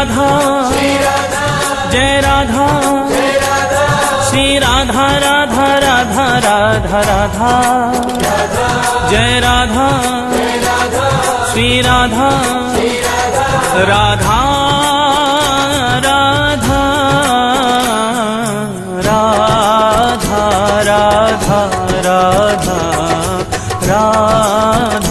Radha. Jai Radha. Shri Radha Radha Radha Radha Radha. Jai Radha. Shri Radha. Radha Radha. Radha Radha Radha. Radha